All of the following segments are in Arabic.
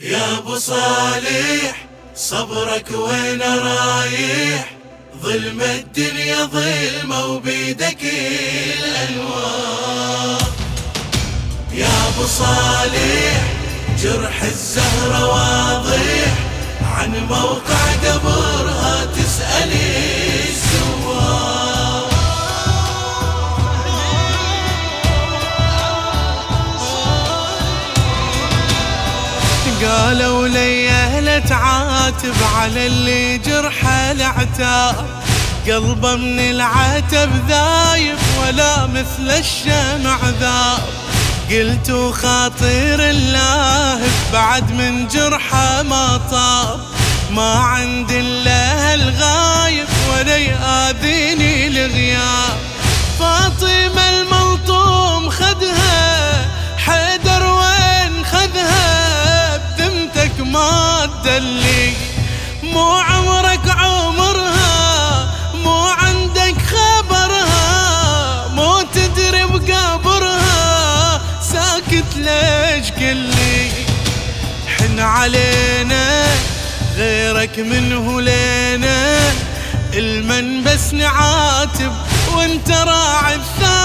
يا أبو صالح صبرك وين رايح؟ ظلم الدنيا ظلمة وبيدك الأنوار. يا أبو صالح جرح الزهرة واضح عن موقع قبرها قالوا لي لا تعاتب على اللي جرحه العتاب قلبه من العتب ذايب ولا مثل الشمع ذاب. قلت خاطر الله بعد من جرحه ما طاب. ما عند الله الغايب ما تدلي مو عمرك عمرها مو عندك خبرها مو تدري بقبرها. ساكت ليش كلي حن علينا غيرك منه لينا. المن بس نعاتب وانت راعي الثار.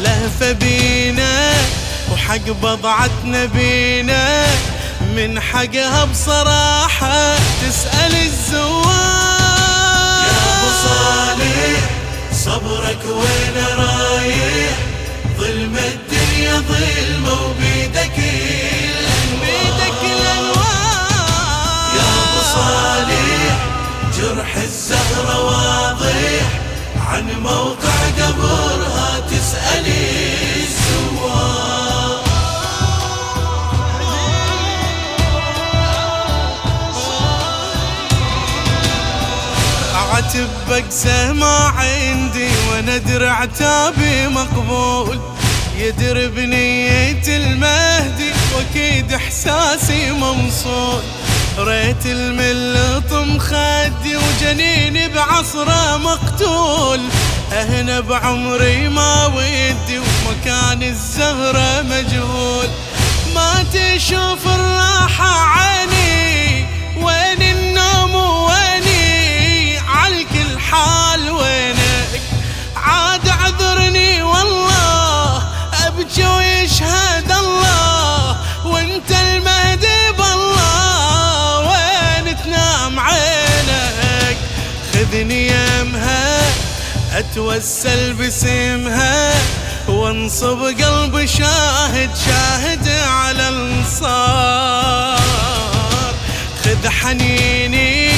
لهفة بينا وحق بضعتنا بينا من حقها بصراحة تسأل الزوار يا أبو صالح صبرك وين رايح؟ ظلم الدنيا ظلمة وبيدك بيدك الأنوار. يا أبو صالح جرح الزهرة واضح عن موقع بقسه ما عندي وأنا درع تابي مقبول. يدر بنية المهدي وأكيد إحساسي موصول ريت الملطم خدي وجنيني بعصره مقتول. اهنا بعمري ما ودي ومكان الزهرة مجهول. ما تشوف الراحة عيني أتوسل باسمها وانصب قلب شاهد شاهد على الأنصار. خذ حنيني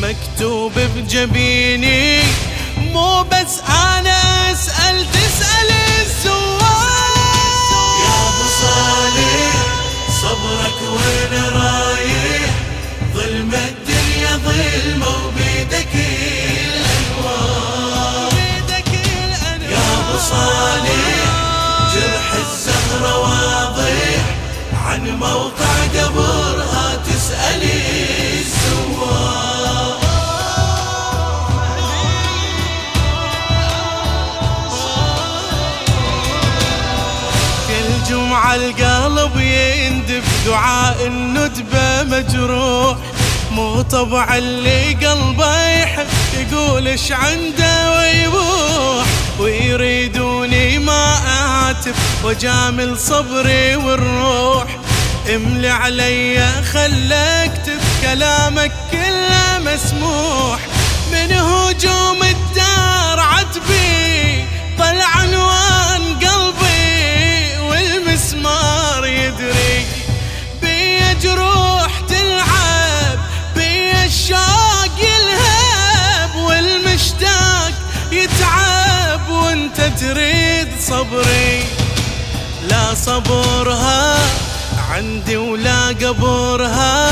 مكتوب بجبيني مو بس أنا أسأل تسأل الزوار. موقع قبرها تسألي الزوار القلب يندب دعاء الندبة مجروح. مو طبع اللي قلبه يحب يقول إيش عنده ويبوح. ويريدوني ما أعاتب وجامل صبري والروح. املي علي خل اكتب كلامك كله مسموح. من هجوم الدار عتبي طلع عنوان قلبي والمسمار يدري. بيا جروح تلعب بيا الشوق يلهب والمشتاق يتعب وانت تريد صبري. لا صبرها عندي ولا قبرها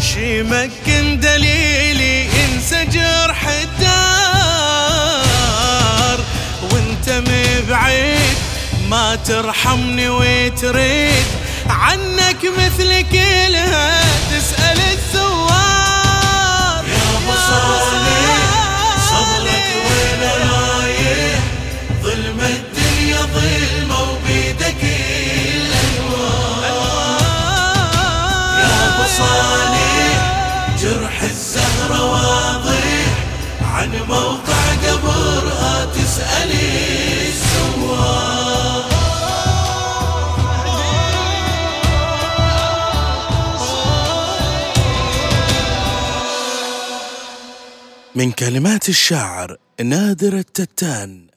شي مكن دليلي انسى جرح الدار وانت مبعيد ما ترحمني وتريد عنك مثل كلها تسأل الزوار. يا صالح صبرك وين رايح؟ ظلم الدنيا ظلمة وبيدك من موقع قبر آه، تسألي سواه من كلمات الشاعر نادر التتان.